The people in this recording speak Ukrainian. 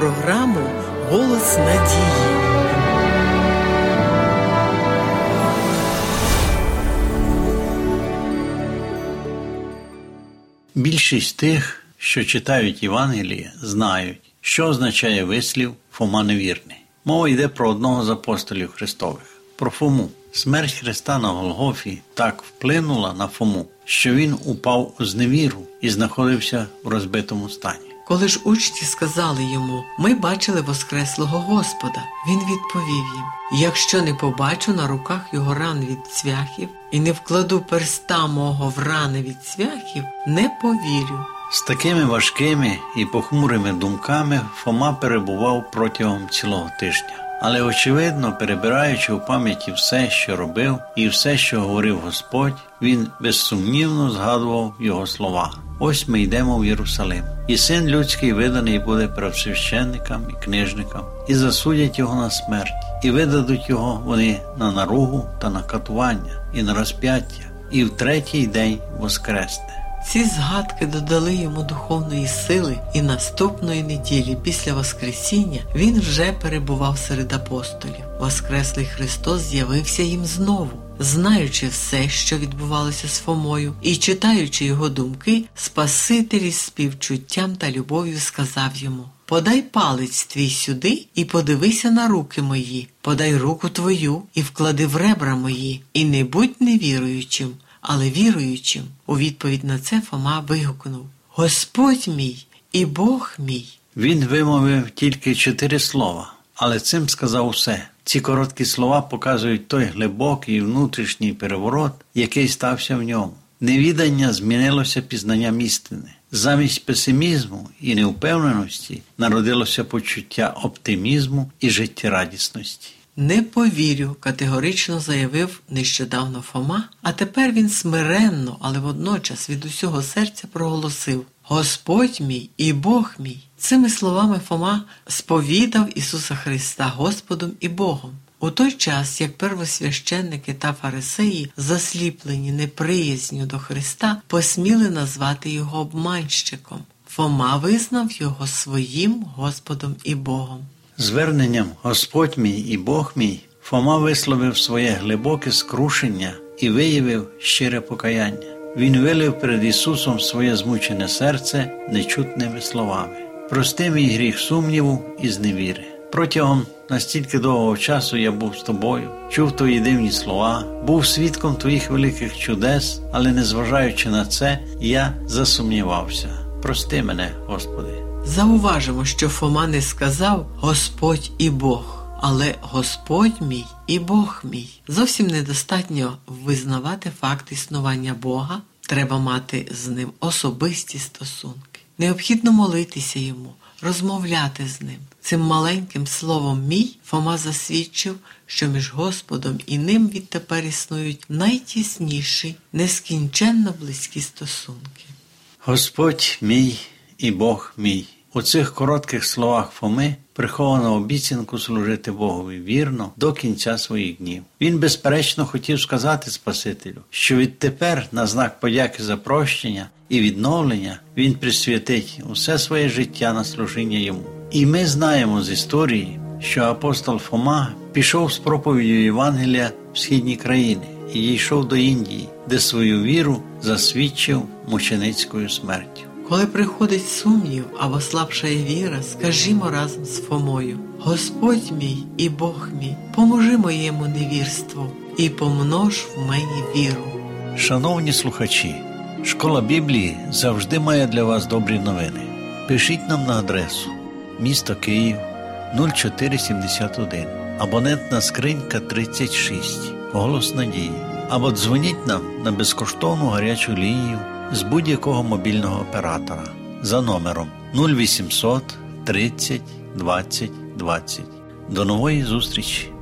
програму Голос надії. Більшість тих, що читають Євангеліє, знають, що означає вислів Фома невірний. Мова йде про одного з апостолів Христових, про Фому. Смерть Христа на Голгофі так вплинула на Фому, що він упав у зневіру і знаходився в розбитому стані. Коли ж учні сказали йому, ми бачили Воскреслого Господа, він відповів їм: якщо не побачу на руках його ран від цвяхів і не вкладу перста мого в рани від цвяхів, не повірю. З такими важкими і похмурими думками Фома перебував протягом цілого тижня. Але, очевидно, перебираючи у пам'яті все, що робив, і все, що говорив Господь, він безсумнівно згадував його слова. Ось ми йдемо в Єрусалим, і син людський виданий буде правосвященникам і книжникам, і засудять його на смерть, і видадуть його вони на наругу та на катування, і на розп'яття, і в третій день воскресне. Ці згадки додали йому духовної сили, і наступної неділі після Воскресіння він вже перебував серед апостолів. Воскреслий Христос з'явився їм знову. Знаючи все, що відбувалося з Фомою, і читаючи його думки, Спаситель із співчуттям та любов'ю сказав йому: Подай палець твій сюди і подивися на руки мої, подай руку твою і вклади в ребра мої, і не будь невіруючим але віруючим. У відповідь на це Фома вигукнув Господь мій і Бог мій. Він вимовив тільки чотири слова, але цим сказав усе. Ці короткі слова показують той глибокий внутрішній переворот, який стався в ньому. Невідання змінилося пізнанням істини. Замість песимізму і невпевненості народилося почуття оптимізму і життєрадісності. Не повірю, категорично заявив нещодавно Фома, а тепер він смиренно, але водночас від усього серця проголосив Господь мій і Бог мій. Цими словами Фома сповідав Ісуса Христа Господом і Богом. У той час, як первосвященники та фарисеї, засліплені неприязню до Христа, посміли назвати його обманщиком. Фома визнав його своїм Господом і Богом. Зверненням Господь мій і Бог мій Фома висловив своє глибоке скрушення і виявив щире покаяння. Він вилив перед Ісусом своє змучене серце нечутними словами. Прости мій гріх сумніву і зневіри. Протягом настільки довгого часу я був з тобою, чув твої дивні слова, був свідком твоїх великих чудес, але незважаючи на це, я засумнівався. Прости мене, Господи. Зауважимо, що Фома не сказав Господь і Бог, але Господь мій і Бог мій. Зовсім недостатньо визнавати факт існування Бога, треба мати з ним особисті стосунки. Необхідно молитися йому, розмовляти з ним. Цим маленьким словом мій Фома засвідчив, що між Господом і ним відтепер існують найтісніші, нескінченно близькі стосунки. Господь мій і Бог мій. У цих коротких словах Фоми приховано обіцянку служити Богові вірно до кінця своїх днів. Він, безперечно, хотів сказати Спасителю, що відтепер, на знак подяки за прощення і відновлення, він присвятить усе своє життя на служіння йому. І ми знаємо з історії, що апостол Фома пішов з проповіддю Євангелія в східні країни і дійшов до Індії, де свою віру засвідчив мученицькою смертю. Коли приходить сумнів або слабшає віра, скажімо разом з Фомою: Господь мій і Бог мій, поможи моєму невірству і помнож в мені віру. Шановні слухачі, школа Біблії завжди має для вас добрі новини. Пишіть нам на адресу місто Київ 0471, абонентна скринька 36, голос надії, або дзвоніть нам на безкоштовну гарячу лінію з будь-якого мобільного оператора за номером 0800 30 20 20. До нової зустрічі!